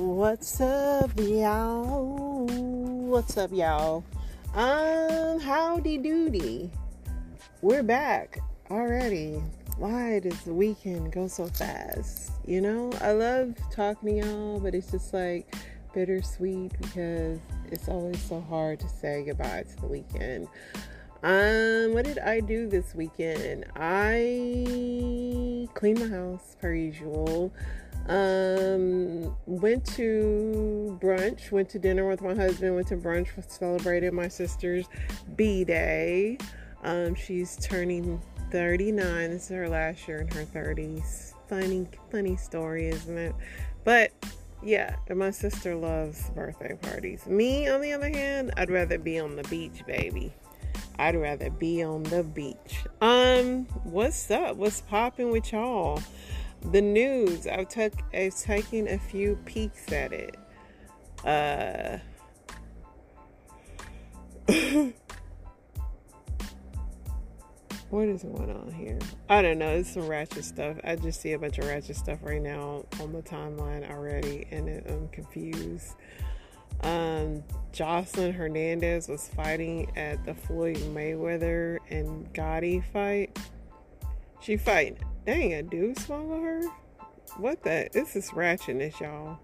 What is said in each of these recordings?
What's up, y'all? What's up, y'all? Um, howdy doody. We're back already. Why does the weekend go so fast? You know, I love talking to y'all, but it's just like bittersweet because it's always so hard to say goodbye to the weekend. Um, what did I do this weekend? I cleaned my house per usual. Um, went to brunch, went to dinner with my husband, went to brunch, celebrated my sister's B day. Um, she's turning 39. This is her last year in her 30s. Funny, funny story, isn't it? But yeah, my sister loves birthday parties. Me, on the other hand, I'd rather be on the beach, baby. I'd rather be on the beach. Um, what's up? What's popping with y'all? The news. I've took I've taken a few peeks at it. Uh what is going on here? I don't know. It's some ratchet stuff. I just see a bunch of ratchet stuff right now on the timeline already, and I'm confused. Um, Jocelyn Hernandez was fighting at the Floyd Mayweather and Gotti fight. She fighting Dang, a dude swallow her? What the? This is ratchetness, y'all.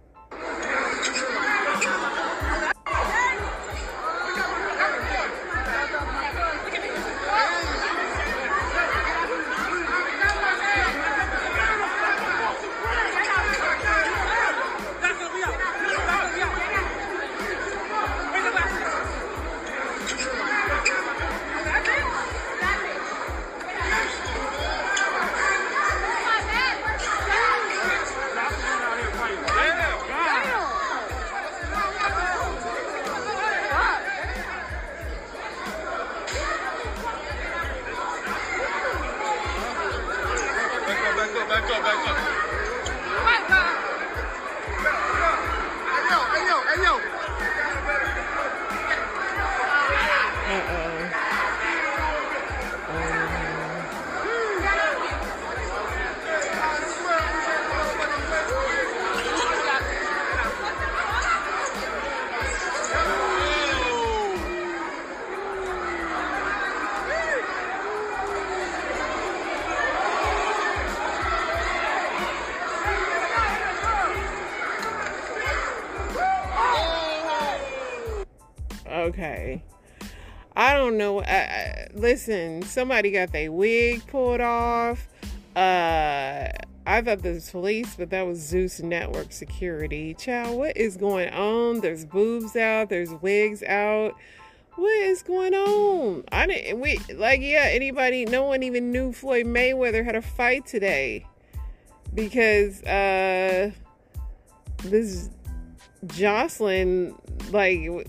Okay. I don't know. I, I, listen, somebody got their wig pulled off. Uh, I thought this was police, but that was Zeus Network Security. Child, what is going on? There's boobs out. There's wigs out. What is going on? I didn't. We like, yeah. Anybody? No one even knew Floyd Mayweather had a fight today because uh, this Jocelyn, like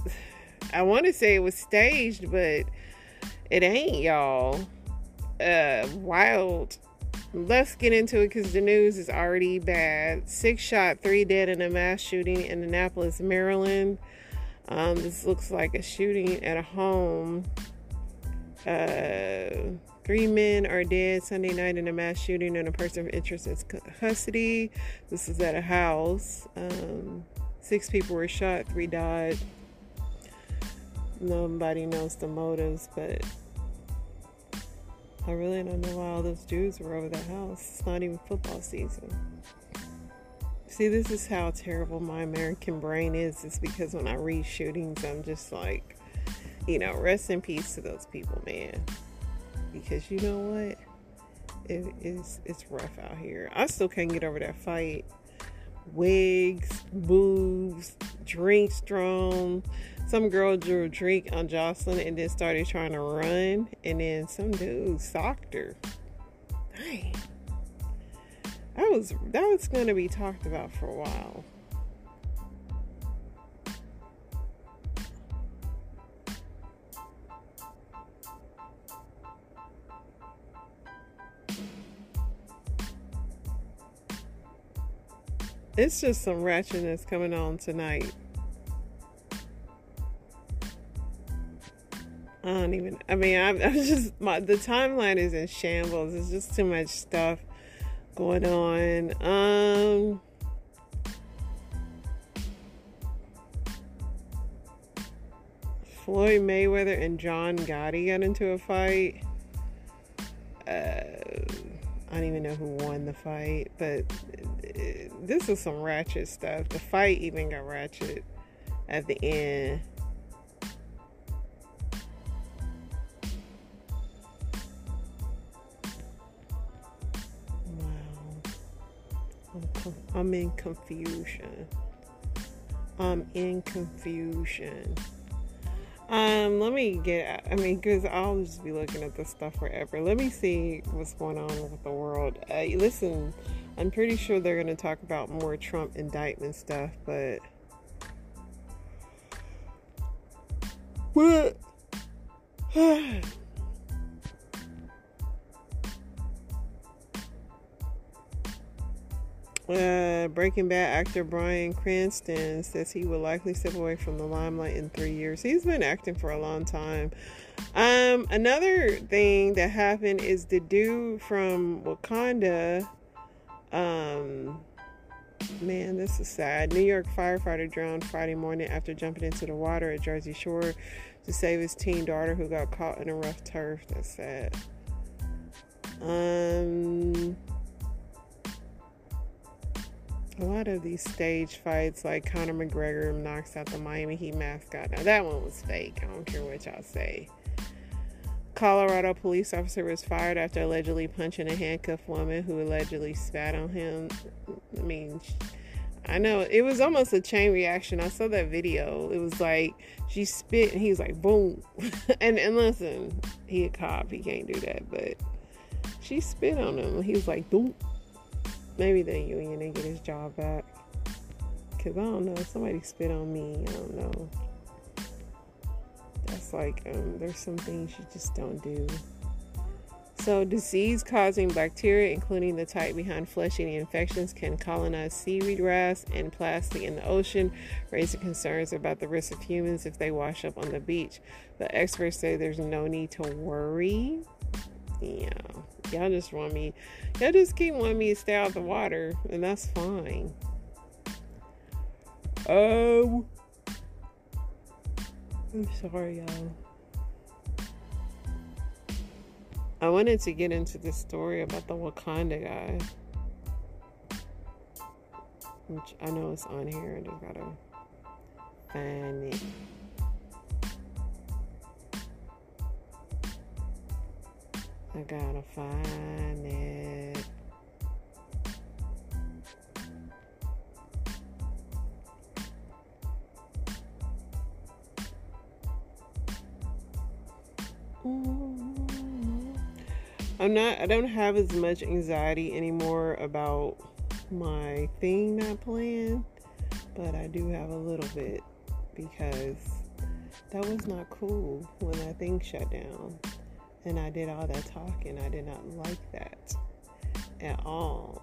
I want to say it was staged, but it ain't, y'all. Uh, wild. Let's get into it because the news is already bad. Six shot, three dead in a mass shooting in Annapolis, Maryland. Um, this looks like a shooting at a home. Uh, three men are dead Sunday night in a mass shooting, and a person of interest is custody. This is at a house. Um, six people were shot, three died. Nobody knows the motives, but I really don't know why all those dudes were over the house. It's not even football season. See, this is how terrible my American brain is. It's because when I read shootings, I'm just like, you know, rest in peace to those people, man. Because you know what? It is it's rough out here. I still can't get over that fight. Wigs, boobs, drinks thrown some girl drew a drink on Jocelyn and then started trying to run, and then some dude socked her. Dang. That was that was gonna be talked about for a while. It's just some ratchetness coming on tonight. I don't even. I mean, I'm, I'm just my, the timeline is in shambles. It's just too much stuff going on. Um. Floyd Mayweather and John Gotti got into a fight. Uh, I don't even know who won the fight, but uh, this is some ratchet stuff. The fight even got ratchet at the end. I'm in confusion. I'm in confusion. Um, let me get. I mean, because I'll just be looking at this stuff forever. Let me see what's going on with the world. Uh, listen, I'm pretty sure they're going to talk about more Trump indictment stuff, but what? Breaking Bad actor Bryan Cranston says he will likely step away from the limelight in three years. He's been acting for a long time. Um, another thing that happened is the dude from Wakanda. Um, man, this is sad. New York firefighter drowned Friday morning after jumping into the water at Jersey Shore to save his teen daughter who got caught in a rough turf. That's sad. Um a lot of these stage fights, like Conor McGregor knocks out the Miami Heat mascot. Now, that one was fake. I don't care what y'all say. Colorado police officer was fired after allegedly punching a handcuffed woman who allegedly spat on him. I mean, I know it was almost a chain reaction. I saw that video. It was like she spit and he was like boom. and and listen, he a cop, he can't do that, but she spit on him. He was like boom. Maybe the union and get his job back. Cause I don't know, somebody spit on me. I don't know. That's like um, there's some things you just don't do. So, disease causing bacteria, including the type behind flesh eating infections, can colonize seaweed grass and plastic in the ocean, raising concerns about the risk of humans if they wash up on the beach. But experts say there's no need to worry. Yeah, y'all just want me, y'all just keep wanting me to stay out of the water, and that's fine. Oh, I'm sorry, y'all. I wanted to get into this story about the Wakanda guy, which I know is on here. I just gotta find it. I gotta find it. I'm not, I don't have as much anxiety anymore about my thing not playing, but I do have a little bit because that was not cool when that thing shut down and I did all that talking. I did not like that at all.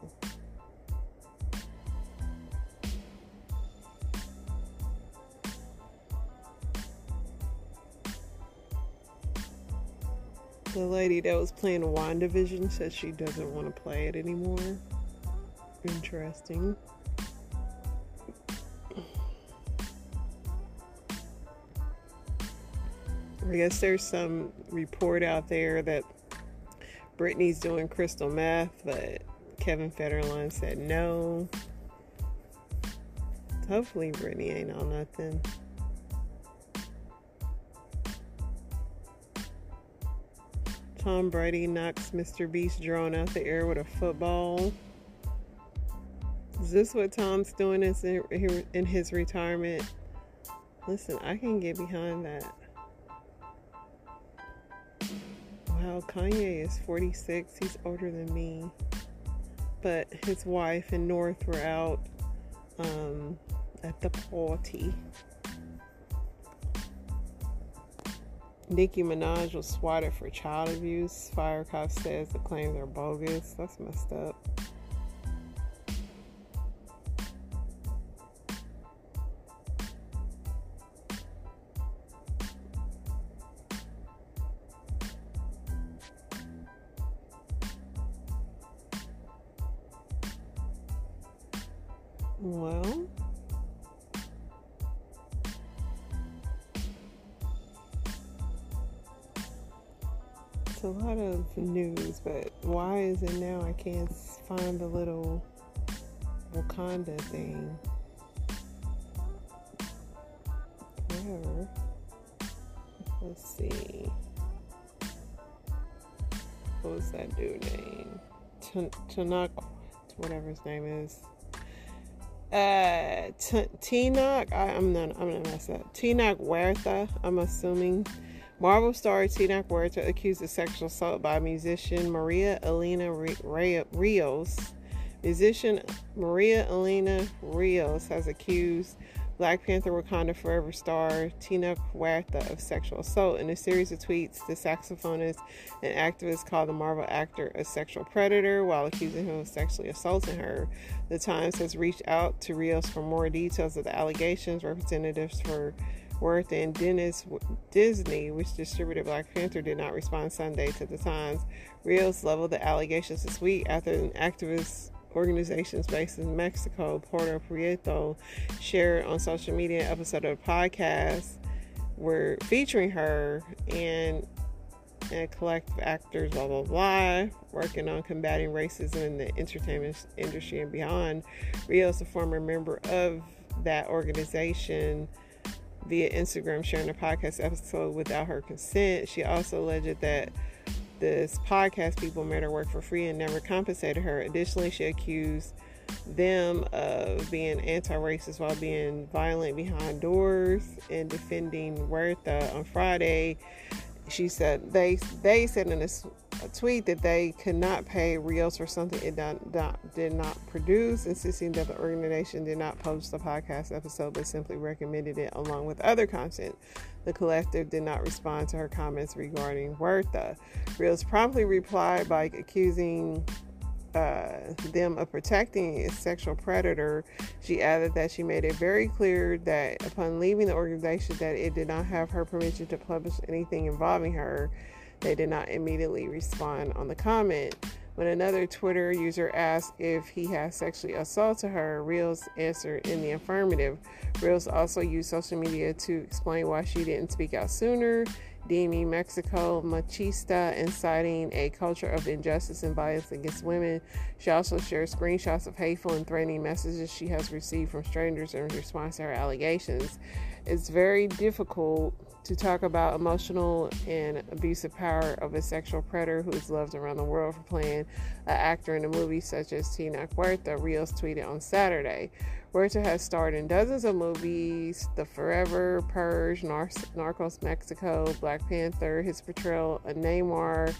The lady that was playing WandaVision said she doesn't want to play it anymore. Interesting. I guess there's some report out there that Britney's doing crystal meth, but Kevin Federline said no. Hopefully, Britney ain't on nothing. Tom Brady knocks Mr. Beast drone out the air with a football. Is this what Tom's doing in his retirement? Listen, I can get behind that. Kanye is 46. He's older than me. But his wife and North were out um, at the party. Nicki Minaj was swatted for child abuse. Fire cop says the claims are bogus. That's messed up. Lot of news, but why is it now I can't find the little Wakanda thing? Where? Let's see. What was that dude name? Tanak, whatever his name is. Uh, Tenoch. I'm not. I'm gonna mess up. Tenoch Huerta. I'm assuming. Marvel star Tenoch Huerta accused of sexual assault by musician Maria Elena Rios. Musician Maria Elena Rios has accused Black Panther Wakanda Forever star Tenoch Huerta of sexual assault. In a series of tweets, the saxophonist and activist called the Marvel actor a sexual predator while accusing him of sexually assaulting her. The Times has reached out to Rios for more details of the allegations. Representatives for Huerta and Dennis Disney, which distributed Black Panther, did not respond Sunday to the Times. Rios leveled the allegations this week after an activist organizations based in Mexico, Poder Prieto, shared on social media an episode of a podcast were featuring her and and collective actors, blah blah blah, working on combating racism in the entertainment industry and beyond. Rios, a former member of that organization, via Instagram, sharing a podcast episode without her consent. She also alleged that this podcast people made her work for free and never compensated her. Additionally, she accused them of being anti-racist while being violent behind doors and defending Huerta on Friday. She said they they said in a, a tweet that they could not pay Rios for something it not, not, did not produce, insisting that the organization did not publish the podcast episode but simply recommended it along with other content. The collective did not respond to her comments regarding Huerta. Rios promptly replied by accusing uh, them of protecting a sexual predator. She added that she made it very clear that upon leaving the organization that it did not have her permission to publish anything involving her. They did not immediately respond on the comment. When another Twitter user asked if he had sexually assaulted her, Rios answered in the affirmative. Rios also used social media to explain why she didn't speak out sooner, deeming Mexico machista and citing a culture of injustice and violence against women. She also shared screenshots of hateful and threatening messages she has received from strangers in response to her allegations. It's very difficult to talk about emotional and abusive power of a sexual predator who is loved around the world for playing an actor in a movie such as Tenoch Huerta, Rios tweeted on Saturday. Huerta has starred in dozens of movies The Forever, Purge, Nar- Narcos Mexico, Black Panther. His portrayal of Namor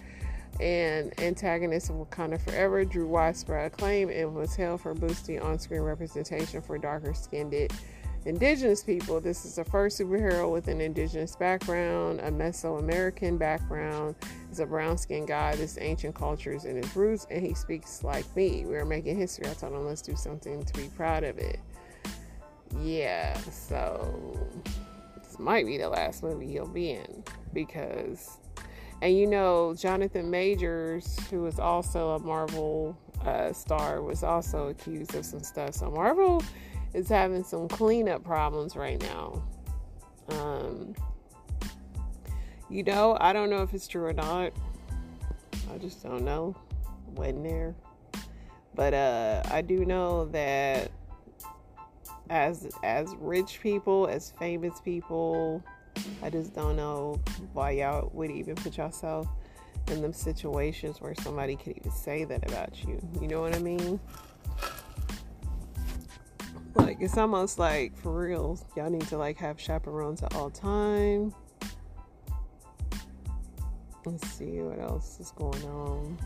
and antagonist of Wakanda Forever drew widespread acclaim and was hailed for boosting on screen representation for darker skinned indigenous people. This is the first superhero with an indigenous background, a Mesoamerican background. He's a brown skinned guy. This ancient culture is in his roots, and he speaks like me. We are making history. I told him, let's do something to be proud of it. Yeah, so this might be the last movie he'll be in because, and you know, Jonathan Majors, who is also a Marvel uh, star, was also accused of some stuff. So Marvel is having some cleanup problems right now. Um, you know, I don't know if it's true or not. I just don't know. Wasn't there. But uh, I do know that as as rich people, as famous people, I just don't know why y'all would even put yourself in them situations where somebody could even say that about you. You know what I mean? Like it's almost like for real, y'all need to like have chaperones at all time. Let's see what else is going on.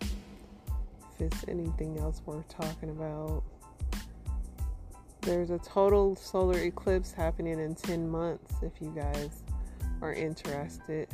If it's anything else worth talking about. There's a total solar eclipse happening in 10 months if you guys are interested.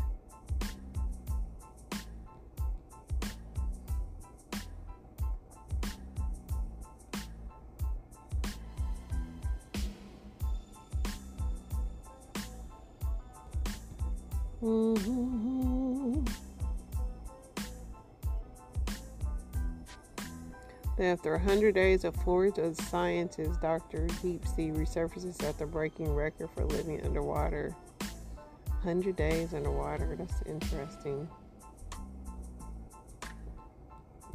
After 100 days of Florida scientist Dr. Deep Sea resurfaces after breaking record for living underwater. 100 days underwater. That's interesting.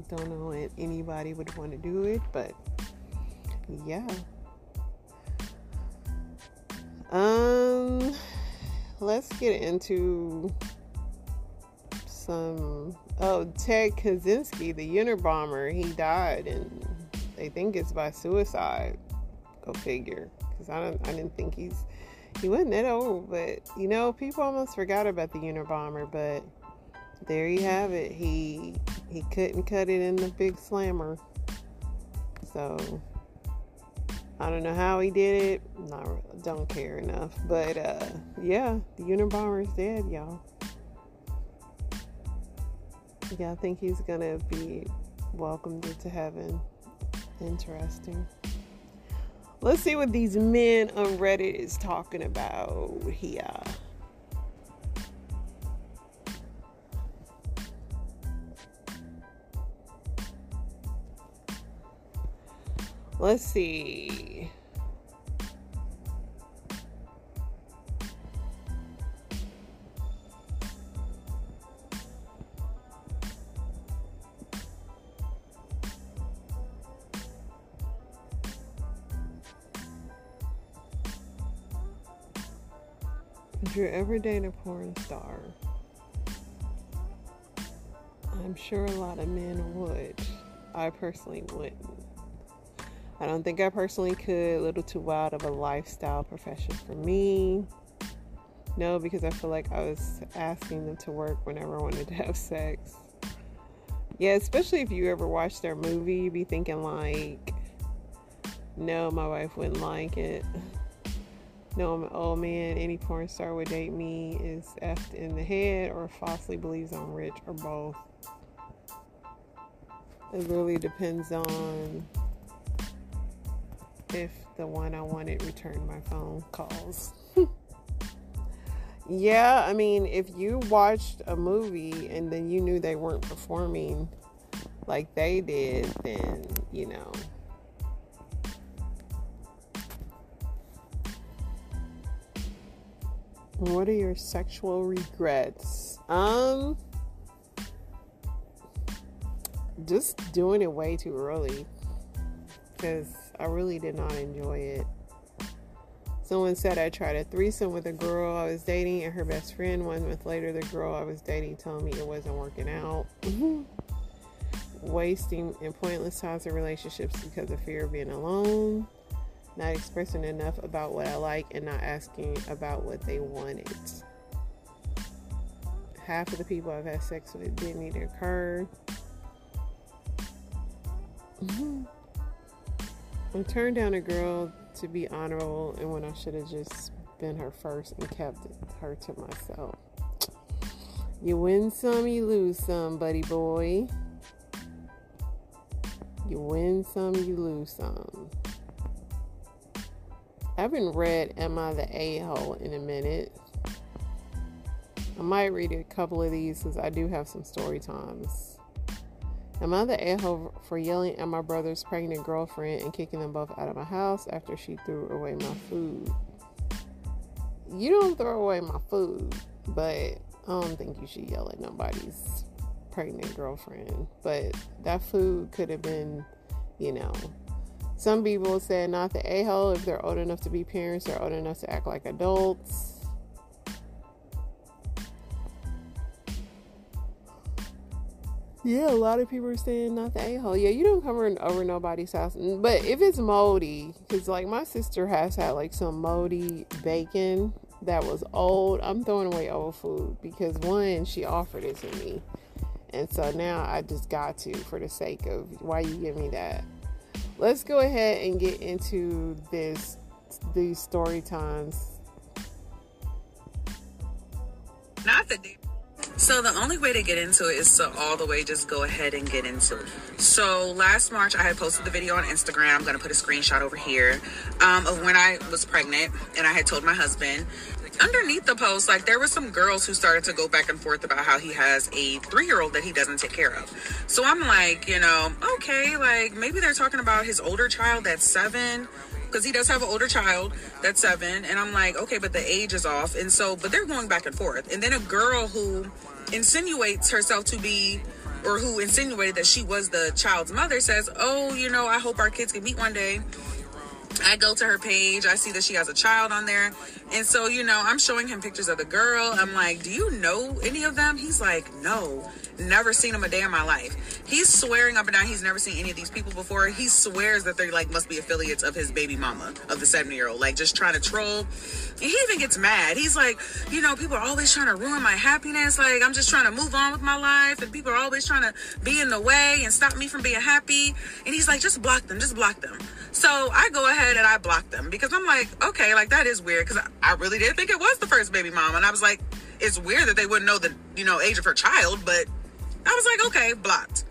Don't know if anybody would want to do it, but yeah. Um, let's get into some. Oh, Ted Kaczynski, the Unabomber, he died, and they think it's by suicide. Go figure. Because I don't, I didn't think he's he wasn't that old, but you know, people almost forgot about the Unabomber, but there you have it. He he couldn't cut it in the big slammer. So I don't know how he did it. Not don't care enough. But uh yeah, the Unabomber is dead, y'all. Yeah, I think he's gonna be welcomed into heaven. Interesting. Let's see what these men on Reddit is talking about here. Let's see. Would you ever date a porn star? I'm sure a lot of men would. I personally wouldn't. I don't think I personally could. A little too wild of a lifestyle profession for me. No, because I feel like I was asking them to work whenever I wanted to have sex. Yeah, especially if you ever watch their movie, you'd be thinking like, no, my wife wouldn't like it. No, old oh, man. Any porn star would date me is effed in the head or falsely believes I'm rich or both. It really depends on if the one I wanted returned my phone calls. yeah, I mean, if you watched a movie and then you knew they weren't performing like they did, then, you know. What are your sexual regrets? Um, just doing it way too early because I really did not enjoy it. Someone said I tried a threesome with a girl I was dating and her best friend. One month later, the girl I was dating told me it wasn't working out. Wasting and pointless times in relationships because of fear of being alone. Not expressing enough about what I like and not asking about what they wanted. Half of the people I've had sex with didn't even occur. Mm-hmm. I turned down a girl to be honorable, and when I should have just been her first and kept her to myself. You win some, you lose some, buddy boy. You win some, you lose some. I haven't read Am I the A hole in a minute. I might read a couple of these because I do have some story times. Am I the a hole for yelling at my brother's pregnant girlfriend and kicking them both out of my house after she threw away my food? You don't throw away my food, but I don't think you should yell at nobody's pregnant girlfriend. But that food could have been, you know, some people said not the a hole if they're old enough to be parents, they're old enough to act like adults Yeah, a lot of people are saying not the a hole. Yeah, you don't come over nobody's house. But if it's moldy, because like my sister has had like some moldy bacon that was old, I'm throwing away old food because one, she offered it to me. And so now I just got to for the sake of why you give me that. Let's go ahead and get into this these story times. Not the so the only way to get into it is to all the way just go ahead and get into it. So last March, I had posted the video on Instagram. I'm gonna put a screenshot over here um, of when I was pregnant, and I had told my husband. Underneath the post, like there were some girls who started to go back and forth about how he has a three year old that he doesn't take care of. So I'm like, you know, okay, like maybe they're talking about his older child that's seven because he does have an older child that's seven. And I'm like, okay, but the age is off. And so, but they're going back and forth. And then a girl who insinuates herself to be or who insinuated that she was the child's mother says, "Oh, you know, I hope our kids can meet one day." I go to her page, I see that she has a child on there. And so, you know, I'm showing him pictures of the girl. I'm like, Do you know any of them? He's like, No, never seen them a day in my life. He's swearing up and down he's never seen any of these people before. He swears that they like must be affiliates of his baby mama, of the 70 year old, like just trying to troll. And he even gets mad. He's like, You know, people are always trying to ruin my happiness. Like, I'm just trying to move on with my life. And people are always trying to be in the way and stop me from being happy. And he's like, Just block them, just block them. So I go ahead and I block them because I'm like, okay, like that is weird because I, really did think it was the first baby mom, and I was like, it's weird that they wouldn't know the you know age of her child, but I was like, okay, blocked.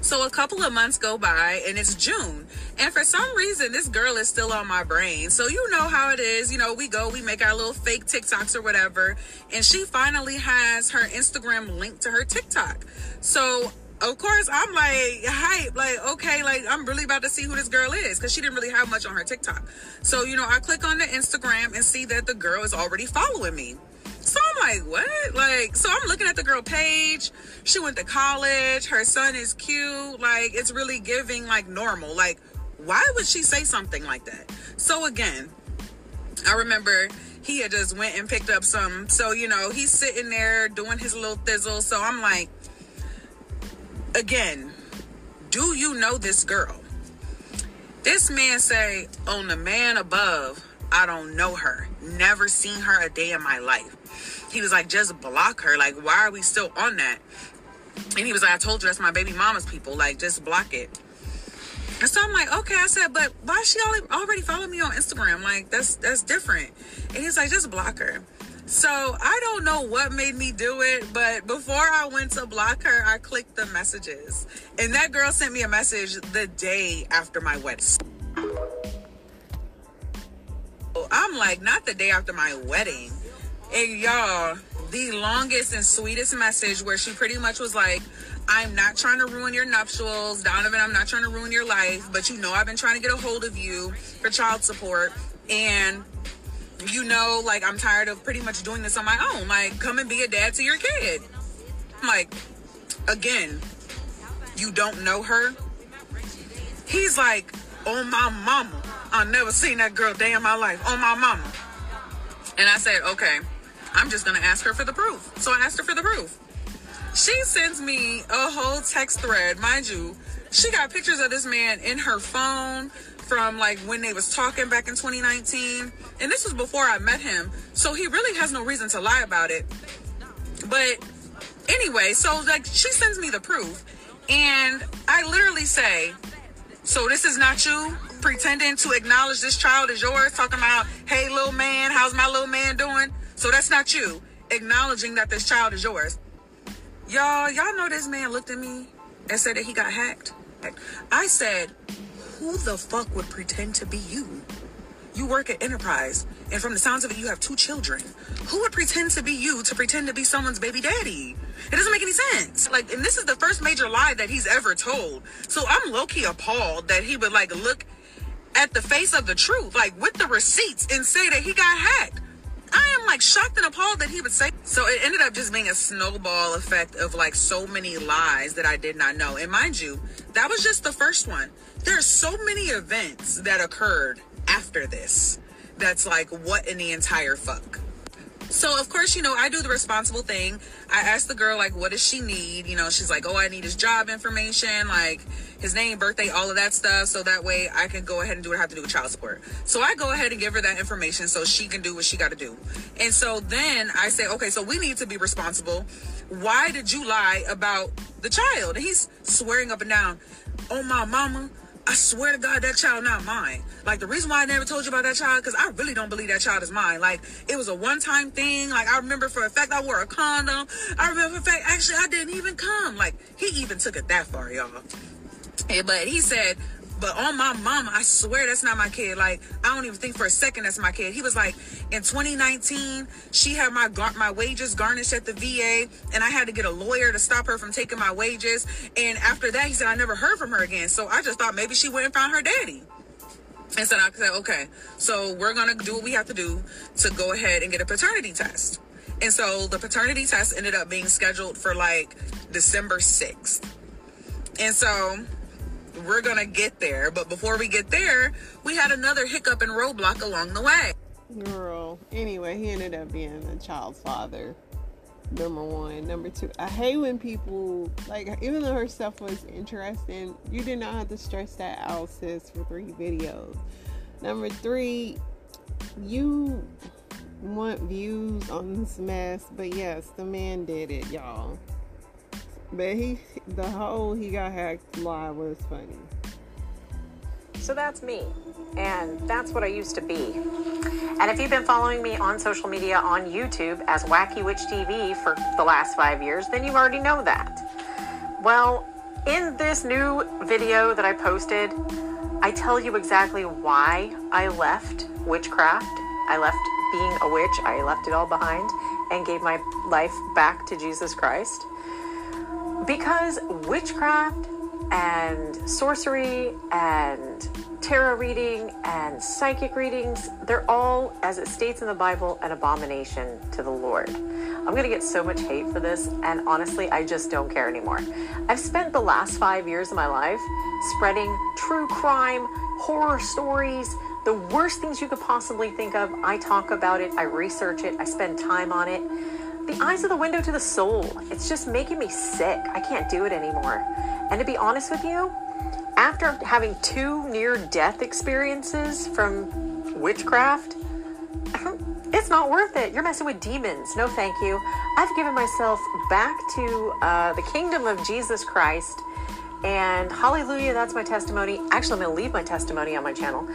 So a couple of months go by and it's June. And for some reason, this girl is still on my brain. So you know how it is. You know, we go, we make our little fake TikToks or whatever. And she finally has her Instagram linked to her TikTok. So of course I'm like hype, like okay, like I'm really about to see who this girl is because she didn't really have much on her TikTok. So you know, I click on the Instagram and see that the girl is already following me. So I'm like, what? Like, so I'm looking at the girl page. She went to college. Her son is cute. Like, it's really giving like normal. Like, why would she say something like that? So again, I remember he had just went and picked up some. So you know, he's sitting there doing his little thizzle. So I'm like again, do you know this girl? This man say, on the man above, I don't know her. Never seen her a day in my life. He was like, just block her. Like, why are we still on that? And he was like, I told you that's my baby mama's people. Like, just block it. And so I'm like, okay. I said, but why she already following me on Instagram? Like, that's that's different. And he's like, just block her. So I don't know what made me do it, but before I went to block her, I clicked the messages. And that girl sent me a message the day after my wedding. I'm like, not the day after my wedding. And y'all, the longest and sweetest message where she pretty much was like, I'm not trying to ruin your nuptials. Donovan, I'm not trying to ruin your life, but you know I've been trying to get a hold of you for child support. And you know, like I'm tired of pretty much doing this on my own. Like, come and be a dad to your kid. Like, again, you don't know her. He's like, oh my mama. I never seen that girl day in my life. Oh my mama. And I said, okay, I'm just gonna ask her for the proof. So I asked her for the proof. She sends me a whole text thread, mind you. She got pictures of this man in her phone from like when they was talking back in 2019 and this was before i met him so he really has no reason to lie about it. But anyway so like she sends me the proof and i literally say so this is not you pretending to acknowledge this child is yours talking about hey little man how's my little man doing? So that's not you acknowledging that this child is yours. Y'all y'all know this man looked at me and said that he got hacked. I said who the fuck would pretend to be you? You work at Enterprise, and from the sounds of it, you have two children. Who would pretend to be you to pretend to be someone's baby daddy? It doesn't make any sense. Like, and this is the first major lie that he's ever told. So I'm low key appalled that he would like look at the face of the truth, like with the receipts, and say that he got hacked. I am like shocked and appalled that he would say. So it ended up just being a snowball effect of like so many lies that I did not know. And mind you, that was just the first one there's so many events that occurred after this that's like what in the entire fuck. So of course you know i do the responsible thing. I ask the girl like what does she need? You know she's like oh i need his job information like his name birthday all of that stuff. So that way i can go ahead and do what i have to do with child support. So i go ahead and give her that information so she can do what she got to do. And so then i say okay so we need to be responsible. Why did you lie about the child? And he's swearing up and down. Oh my mama I swear to God, that child not mine. Like the reason why I never told you about that child, because I really don't believe that child is mine. Like it was a one-time thing. Like I remember for a fact I wore a condom. I remember for fact actually I didn't even come. Like he even took it that far, y'all. but he said but on my mama, I swear that's not my kid. Like, I don't even think for a second that's my kid. He was like, in 2019, she had my gar- my wages garnished at the VA, and I had to get a lawyer to stop her from taking my wages. And after that, he said I never heard from her again. So I just thought maybe she went and found her daddy. And so I said, okay, so we're gonna do what we have to do to go ahead and get a paternity test. And so the paternity test ended up being scheduled for like December 6th. And so we're going to get there. But before we get there, we had another hiccup and roadblock along the way. Girl. Anyway, he ended up being a child's father. Number one. Number two, I hate when people, like, even though her stuff was interesting, you did not have to stress that out, sis, for three videos. Number three, you want views on this mess, but yes, the man did it, y'all. But he, the whole he got hacked lie was funny. So that's me. And that's what I used to be. And if you've been following me on social media on YouTube as Wacky Witch TV for the last five years, then you already know that. Well, in this new video that I posted, I tell you exactly why I left witchcraft. I left being a witch, I left it all behind and gave my life back to Jesus Christ. Because witchcraft and sorcery and tarot reading and psychic readings, they're all, as it states in the Bible, an abomination to the Lord. I'm going to get so much hate for this, and honestly, I just don't care anymore. I've spent the last five years of my life spreading true crime, horror stories, the worst things you could possibly think of. I talk about it, I research it, I spend time on it. The eyes are the window to the soul. It's just making me sick. I can't do it anymore. And to be honest with you, after having two near death experiences from witchcraft, it's not worth it. You're messing with demons. No, thank you. I've given myself back to uh, the kingdom of Jesus Christ. And hallelujah, that's my testimony. Actually, I'm going to leave my testimony on my channel.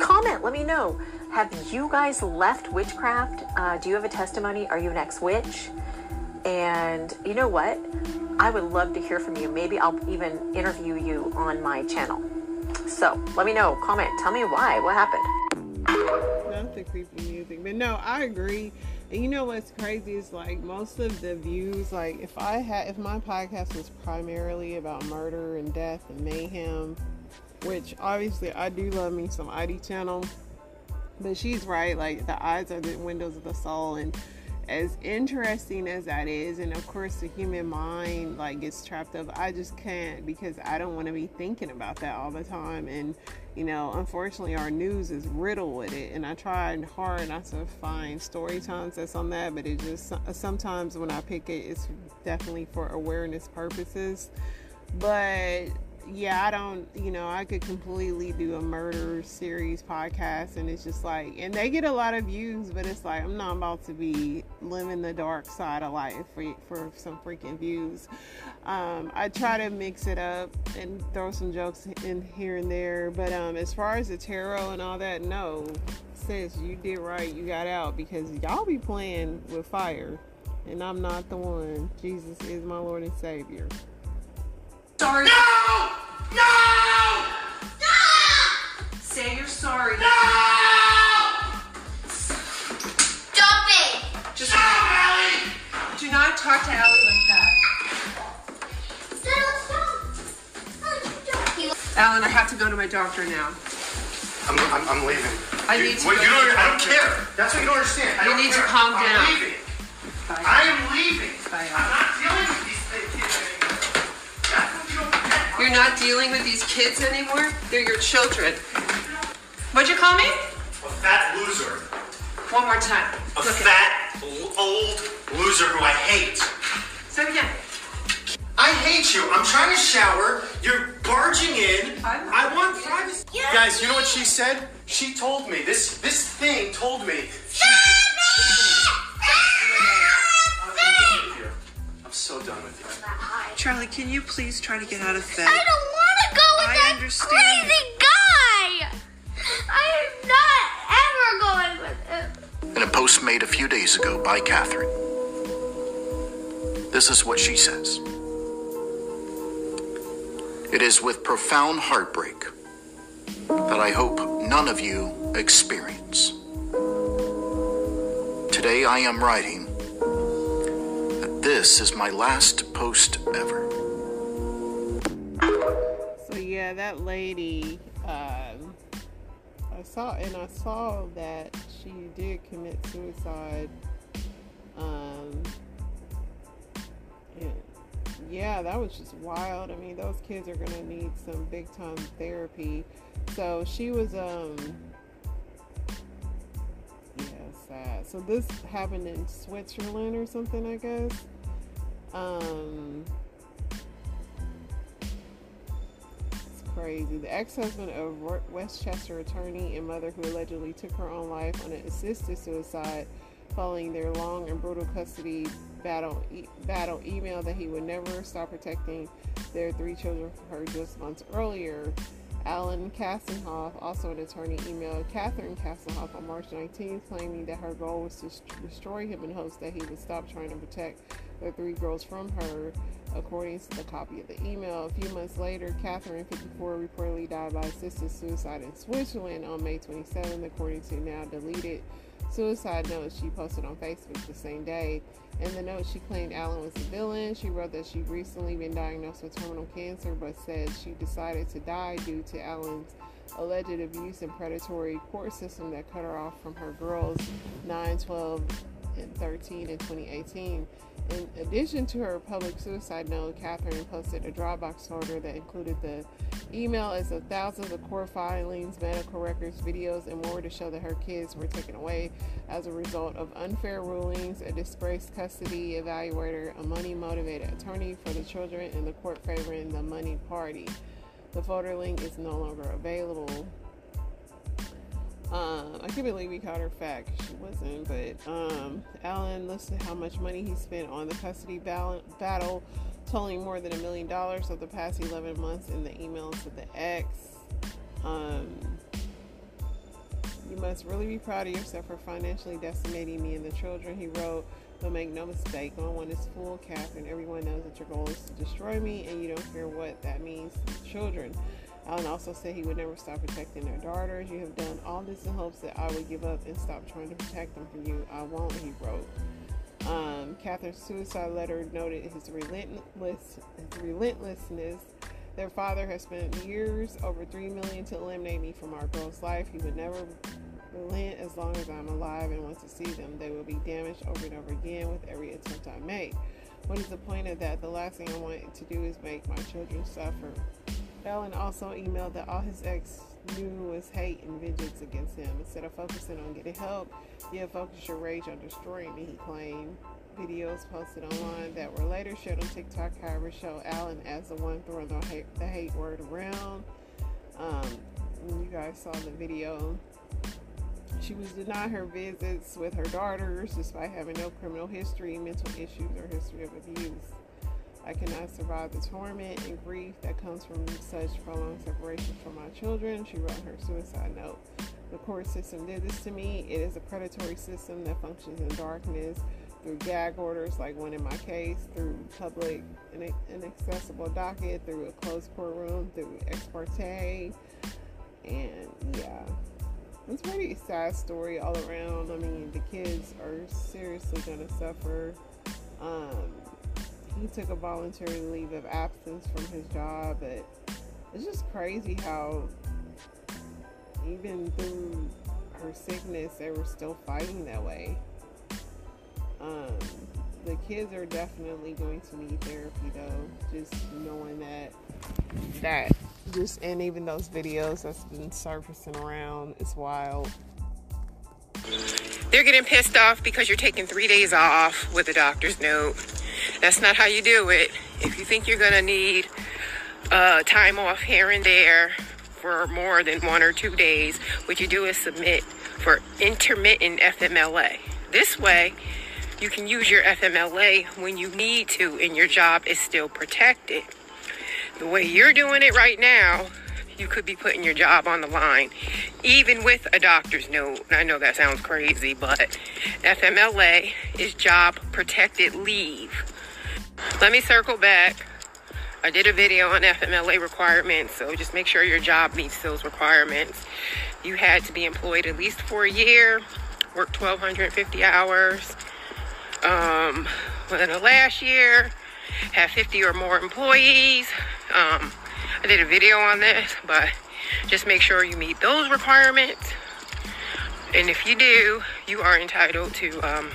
Comment, let me know. Have you guys left witchcraft? Uh, do you have a testimony? Are you an ex witch? And you know what? I would love to hear from you. Maybe I'll even interview you on my channel. So let me know. Comment. Tell me why. What happened? Not the creepy music. But no, I agree. And you know what's crazy is like most of the views, like if I had, if my podcast was primarily about murder and death and mayhem, which obviously I do love me some ID channel, but she's right. Like the eyes are the windows of the soul, and as interesting as that is and of course the human mind like gets trapped up i just can't because i don't want to be thinking about that all the time and you know unfortunately our news is riddled with it and i tried hard not to find story times that's on that but it just uh, sometimes when i pick it it's definitely for awareness purposes but yeah, I don't, you know, I could completely do a murder series podcast and it's just like, and they get a lot of views, but it's like, I'm not about to be living the dark side of life for, for some freaking views. Um, I try to mix it up and throw some jokes in here and there, but um, as far as the tarot and all that, no, sis, you did right, you got out because y'all be playing with fire and I'm not the one. Jesus is my Lord and Savior. Sorry. No! No! No! Say you're sorry. No! Stop it! Just Stop, Allie! do not talk to Allie like that. Stop, stop. You don't. Alan, I have to go to my doctor now. I'm, I'm, I'm leaving. I You- need to what, go you don't, the I don't doctor. care. That's what you don't understand. I You don't need to care. calm I'm down. leaving. Bye. I am leaving. Bye. I'm not dealing You're not dealing with these kids anymore? They're your children. What'd you call me? A fat loser. One more time. A Look at fat, old loser who I hate. Say it again. I hate you. I'm trying to shower. You're barging in. I'm- I want privacy. Guys, you know what she said? She told me this. This thing told me. She, Charlie, can you please try to get out of bed? I don't want to go with I that understand. crazy guy. I am not ever going with him. In a post made a few days ago by Catherine, this is what she says It is with profound heartbreak that I hope none of you experience. Today I am writing that this is my last post ever. So yeah, that lady, um, I saw and I saw that she did commit suicide. Um, yeah, that was just wild. I mean, those kids are gonna need some big time therapy. So she was um yeah, sad. So this happened in Switzerland or something, I guess. Um it's crazy. The ex-husband of Westchester attorney and mother who allegedly took her own life on an assisted suicide following their long and brutal custody battle e- battle emailed that he would never stop protecting their three children from her just months earlier. Alan Kassenoff, also an attorney, emailed Catherine Kassenoff on March 19th, claiming that her goal was to s- destroy him in hopes that he would stop trying to protect the three girls from her. According to the copy of the email, a few months later, Catherine, 54, reportedly died by assisted suicide in Switzerland on May 27th, according to now deleted suicide notes she posted on Facebook the same day. In the note, she claimed Allen was the villain. She wrote that she'd recently been diagnosed with terminal cancer, but said she decided to die due to Allen's alleged abuse and predatory court system that cut her off from her girls 9, 12, and 13 in 2018. In addition to her public suicide note, Catherine posted a Dropbox folder that included the email as of thousands of court filings, medical records, videos, and more to show that her kids were taken away as a result of unfair rulings, a disgraced custody evaluator, a money motivated attorney for the children, and the court favoring the money party. The folder link is no longer available. Um, I can't believe we called her fact. she wasn't, but um, Allen listed how much money he spent on the custody battle, totaling more than a million dollars over the past 11 months in the emails to the ex. Um, you must really be proud of yourself for financially decimating me and the children, he wrote. But make no mistake, no one is fool, Catherine. Everyone knows that your goal is to destroy me, and you don't care what that means to the children. Allen also said he would never stop protecting their daughters. You have done all this in hopes that I would give up and stop trying to protect them from you. I won't, he wrote. Um, Catherine's suicide letter noted his relentless, his relentlessness. Their father has spent years, over three million, to eliminate me from our girl's life. He would never relent as long as I'm alive and want to see them. They will be damaged over and over again with every attempt I make. What is the point of that? The last thing I want to do is make my children suffer. Allen also emailed that all his ex knew was hate and vengeance against him. Instead of focusing on getting help, you have focused your rage on destroying me, he claimed. Videos posted online that were later shared on TikTok, however, show Allen as the one throwing the hate, the hate word around. Um, you guys saw the video. She was denied her visits with her daughters despite having no criminal history, mental issues, or history of abuse. I cannot survive the torment and grief that comes from such prolonged separation from my children, she wrote her suicide note. The court system did this to me. It is a predatory system that functions in darkness through gag orders, like one in my case, through public and inaccessible docket, through a closed courtroom, through ex parte. And yeah, it's a pretty sad story all around. I mean, the kids are seriously going to suffer. Um, he took a voluntary leave of absence from his job, but it's just crazy how even through her sickness, they were still fighting that way. Um, the kids are definitely going to need therapy, though. Just knowing that that just and even those videos that's been surfacing around, it's wild. They're getting pissed off because you're taking three days off with a doctor's note. That's not how you do it. If you think you're gonna need uh, time off here and there for more than one or two days, what you do is submit for intermittent FMLA. This way, you can use your FMLA when you need to, and your job is still protected. The way you're doing it right now, you could be putting your job on the line, even with a doctor's note. I know that sounds crazy, but FMLA is job protected leave. Let me circle back. I did a video on FMLA requirements, so just make sure your job meets those requirements. You had to be employed at least for a year, work 1,250 hours. Um, within the last year, have 50 or more employees. Um, I did a video on this, but just make sure you meet those requirements. And if you do, you are entitled to um,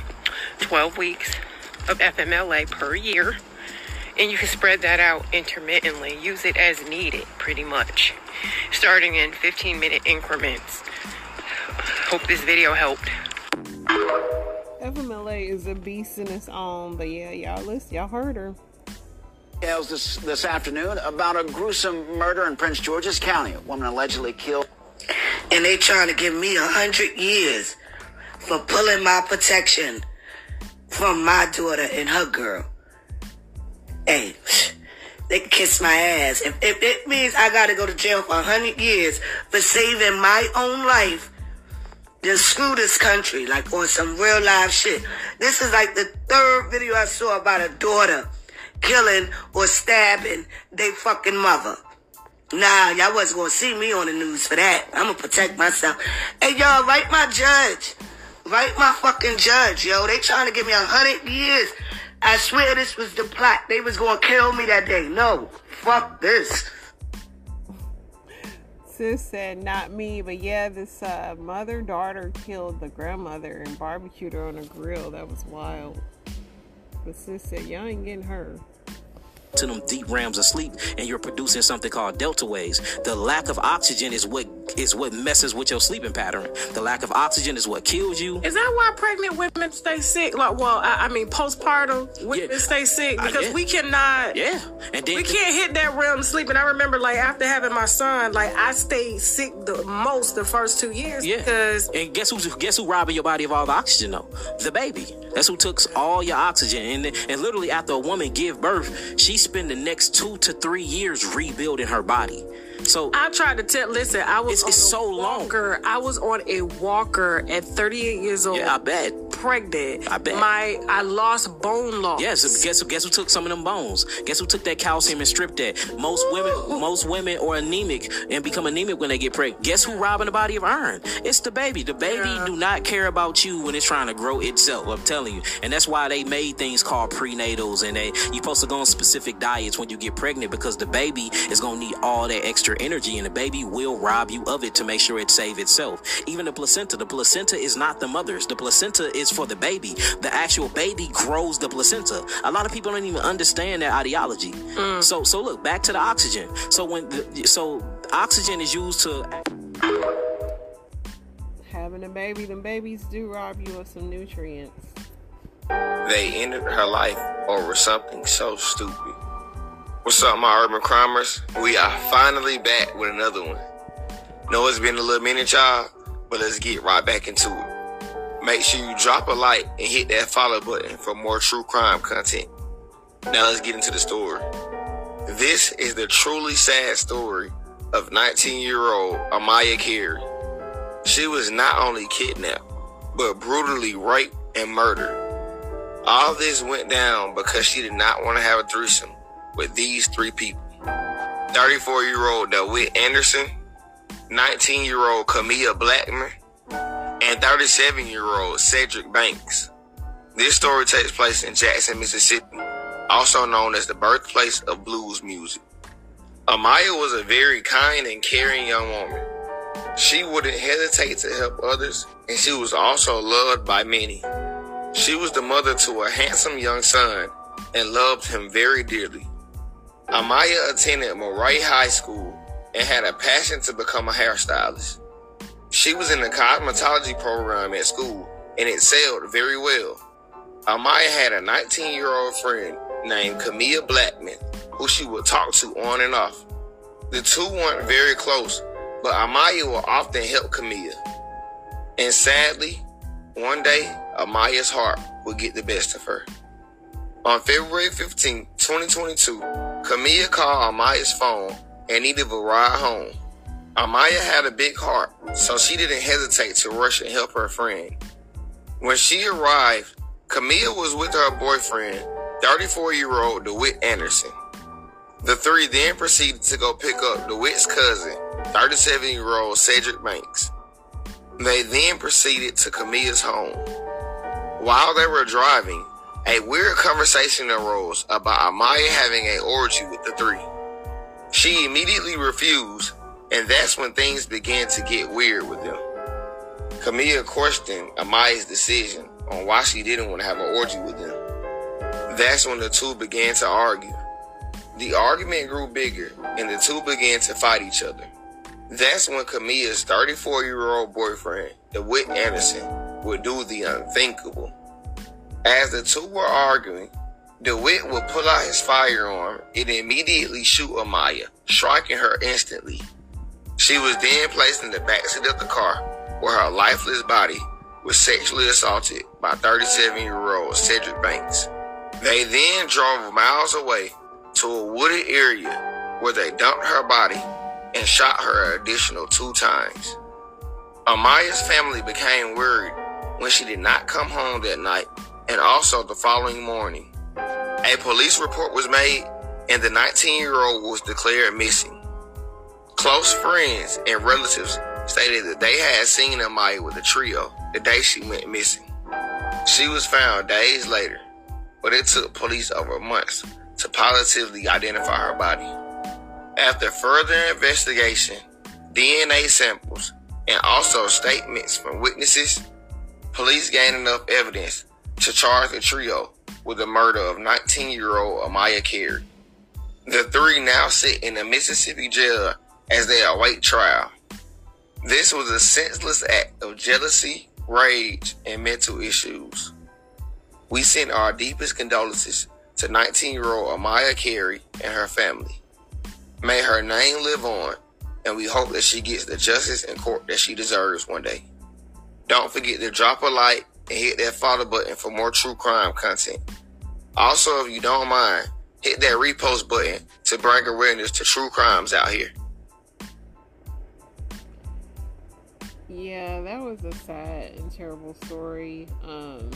12 weeks of FMLA per year. And you can spread that out intermittently. Use it as needed, pretty much. Starting in 15 minute increments. Hope this video helped. FMLA is a beast in its own, but yeah, y'all listen, y'all heard her. Details this this afternoon about a gruesome murder in Prince George's County. A woman allegedly killed. and they trying to give me a hundred years for pulling my protection from my daughter and her girl. Hey, they kiss my ass. If, if it means I gotta go to jail for a hundred years for saving my own life, then screw this country, like on some real life shit. This is like the third video I saw about a daughter killing or stabbing they fucking mother. Nah, y'all wasn't gonna see me on the news for that. I'm gonna protect myself. Hey, y'all, write my judge. Write my fucking judge, yo. They trying to give me a hundred years. I swear this was the plot. They was gonna kill me that day. No, fuck this. Sis said, not me, but yeah, this uh, mother daughter killed the grandmother and barbecued her on a grill. That was wild. But sis said, y'all ain't getting her. To them deep realms of sleep and you're producing something called delta waves. The lack of oxygen is what is what messes with your sleeping pattern. The lack of oxygen is what kills you. Is that why pregnant women stay sick? Like, well, I, I mean, postpartum women Yeah. stay sick Uh, because yeah. we cannot. Yeah. And then We can't hit that realm of sleep. And I remember, like, after having my son, like, I stayed sick the most the first two years Yeah. because and guess who's guess who robbing your body of all the oxygen though? The baby. That's who took all your oxygen. And and literally after a woman give birth, she spend the next two to three years rebuilding her body. So I tried to tell. Listen, I was It's- on it's a so long. walker. I was on a walker at 38 years old. yeah, I bet. pregnant. I bet. My I lost bone loss. Yes, guess who guess who took some of them bones? Guess who took that calcium and stripped that? Most women most women are anemic and become anemic when they get pregnant. Guess who robbing the body of iron? It's the baby. The baby do not care about you when it's trying to grow itself. I'm telling you. And that's why they made things called prenatals and they you're supposed to go on specific diets when you get pregnant because the baby is gonna need all that extra energy and the baby will rob you of it to make sure it save itself. Even the placenta, the placenta is not the mother's. The placenta is for the baby. The actual baby grows the placenta. A lot of people don't even understand that ideology. Mm. So so look back to the oxygen. So when the, so oxygen is used to Having a baby, them babies do rob you of some nutrients. They ended her life over something so stupid. What's up, my urban crimers? We are finally back with another one. Know it's been a little minute, y'all, but let's get right back into it. Make sure you drop a like and hit that follow button for more true crime content. Now let's get into the story. This is the truly sad story of 19 year old Amaya Carey. She was not only kidnapped, but brutally raped and murdered. All this went down because she did not want to have a threesome with these three people 34 year old DeWitt Anderson, 19 year old Camilla Blackman, and 37 year old Cedric Banks. This story takes place in Jackson, Mississippi, also known as the birthplace of blues music. Amaya was a very kind and caring young woman. She wouldn't hesitate to help others, and she was also loved by many. She was the mother to a handsome young son and loved him very dearly. Amaya attended Murrah High School and had a passion to become a hairstylist. She was in the cosmetology program at school and it excelled very well. Amaya had a 19 year old friend named Camilla Blackman who she would talk to on and off. The two weren't very close, but Amaya would often help Camilla. And sadly, one day, Amaya's heart would get the best of her. On February 15, 2022, Camilla called Amaya's phone and needed a ride home. Amaya had a big heart, so she didn't hesitate to rush and help her friend. When she arrived, Camilla was with her boyfriend, 34 year old DeWitt Anderson. The three then proceeded to go pick up DeWitt's cousin, 37 year old Cedric Banks. They then proceeded to Camilla's home. While they were driving, a weird conversation arose about Amaya having an orgy with the three. She immediately refused, and that's when things began to get weird with them. Camilla questioned Amaya's decision on why she didn't want to have an orgy with them. That's when the two began to argue. The argument grew bigger, and the two began to fight each other. That's when Kamia's 34 year old boyfriend, DeWitt Anderson, would do the unthinkable. As the two were arguing, DeWitt would pull out his firearm and immediately shoot Amaya, striking her instantly. She was then placed in the backseat of the car where her lifeless body was sexually assaulted by 37 year old Cedric Banks. They then drove miles away to a wooded area where they dumped her body and shot her additional two times. Amaya's family became worried when she did not come home that night and also the following morning. A police report was made and the 19 year old was declared missing. Close friends and relatives stated that they had seen Amaya with the trio the day she went missing. She was found days later, but it took police over months to positively identify her body. After further investigation, DNA samples, and also statements from witnesses, police gained enough evidence to charge the trio with the murder of 19 year old Amaya Carey. The three now sit in a Mississippi jail as they await trial. This was a senseless act of jealousy, rage, and mental issues. We send our deepest condolences to 19 year old Amaya Carey and her family. May her name live on, and we hope that she gets the justice and court that she deserves one day. Don't forget to drop a like and hit that follow button for more true crime content. Also, if you don't mind, hit that repost button to bring awareness to true crimes out here. Yeah, that was a sad and terrible story. Um,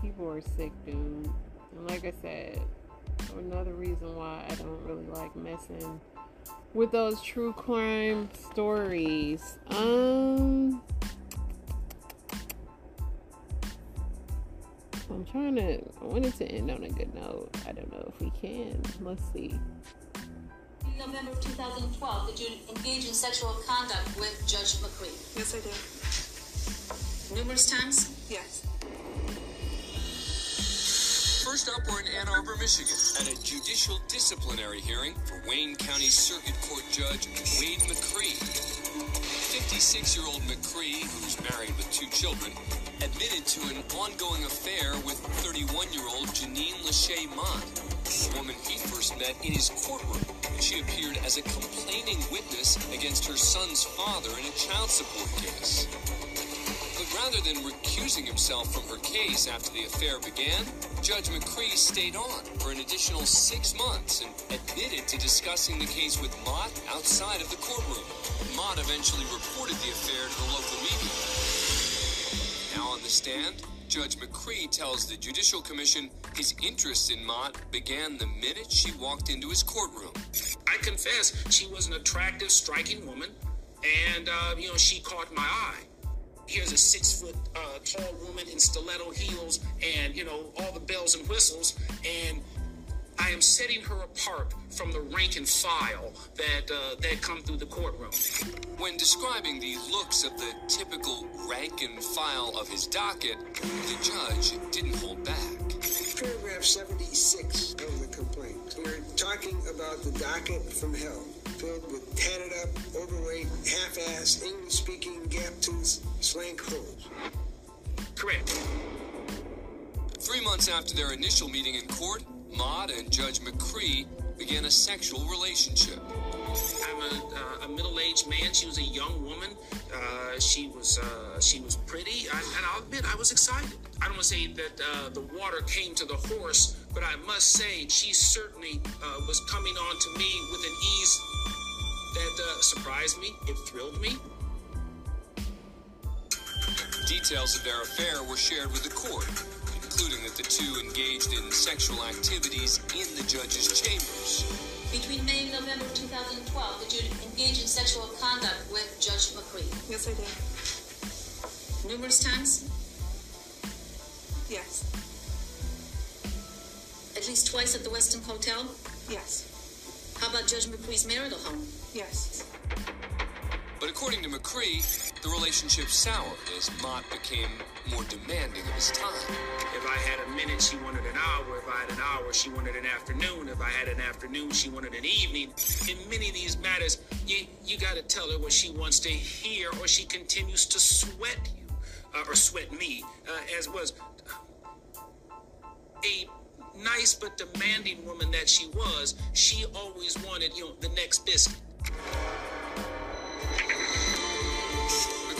people are sick, dude. And like I said, another reason why I don't really like messing with those true crime stories. Um, I'm trying to. I wanted to end on a good note. I don't know if we can. Let's see. In November of 2012, did you engage in sexual conduct with Judge McCree? Yes, I did. Numerous times? Yes. First up, we're in Ann Arbor, Michigan, at a judicial disciplinary hearing for Wayne County Circuit Court Judge Wade McCree. 56 year old McCree, who's married with two children, admitted to an ongoing affair with 31 year old Janine Lachey Mott, the woman he first met in his courtroom. She appeared as a complaining witness against her son's father in a child support case. But rather than recusing himself from her case after the affair began, Judge McCree stayed on for an additional six months and admitted to discussing the case with Mott outside of the courtroom. Mott eventually reported the affair to the local media. The stand, Judge McCree tells the Judicial Commission his interest in Mott began the minute she walked into his courtroom. I confess she was an attractive, striking woman, and uh, you know she caught my eye. Here's a six foot uh, tall woman in stiletto heels, and you know all the bells and whistles, and I am setting her apart from the rank and file that uh, that come through the courtroom. When describing the looks of the typical rank and file of his docket, the judge didn't hold back. Paragraph 76 of the complaint. We're talking about the docket from hell, filled with tatted up, overweight, half-assed, English-speaking, gap-toothed, slank hoes. Correct. Three months after their initial meeting in court, Mott and Judge McCree began a sexual relationship. I'm a, uh, a middle-aged man. She was a young woman. Uh, she was uh, she was pretty, I, and I'll admit I was excited. I don't want to say that uh, the water came to the horse, but I must say she certainly uh, was coming on to me with an ease that uh, surprised me. It thrilled me. Details of their affair were shared with the court, including that the two engaged in sexual activities in the judge's chambers. Between May and November 2012, did you engage in sexual conduct with Judge McCree? Yes, I did. Numerous times? Yes. At least twice at the Westin Hotel? Yes. How about Judge McCree's marital home? Yes. But according to McCree, the relationship soured as Mott became more demanding of his time. If I had a minute, she wanted an hour. If I had an hour, she wanted an afternoon. If I had an afternoon, she wanted an evening. In many of these matters, you, you got to tell her what she wants to hear, or she continues to sweat you, uh, or sweat me, uh, as was a nice but demanding woman that she was. She always wanted, you know, the next biscuit.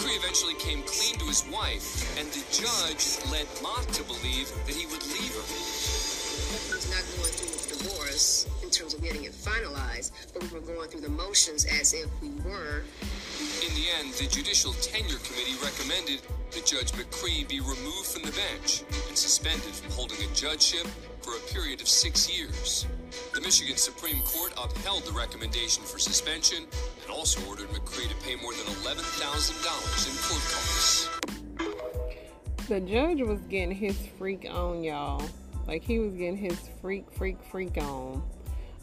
McCree eventually came clean to his wife, and the judge led Mott to believe that he would leave her. was not going through the divorce in terms of getting it finalized, but we were going through the motions as if we were. In the end, the Judicial Tenure Committee recommended that Judge McCree be removed from the bench and suspended from holding a judgeship for a period of six years. The Michigan Supreme Court upheld the recommendation for suspension and also ordered McCree to pay more than $11,000 in court costs. The judge was getting his freak on, y'all. Like he was getting his freak, freak, freak on.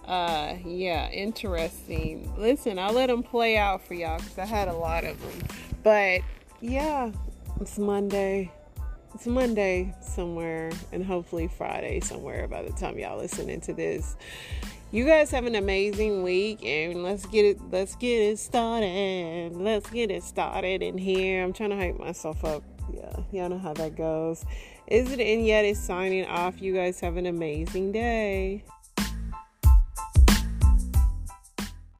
Uh, yeah, interesting. Listen, I'll let them play out for y'all because I had a lot of them. But yeah, it's Monday. It's Monday somewhere, and hopefully Friday somewhere by the time y'all listening to this. You guys have an amazing week, and let's get it. Let's get it started. Let's get it started in here. I'm trying to hype myself up. Yeah, y'all know how that goes. Is it and yet is signing off. You guys have an amazing day.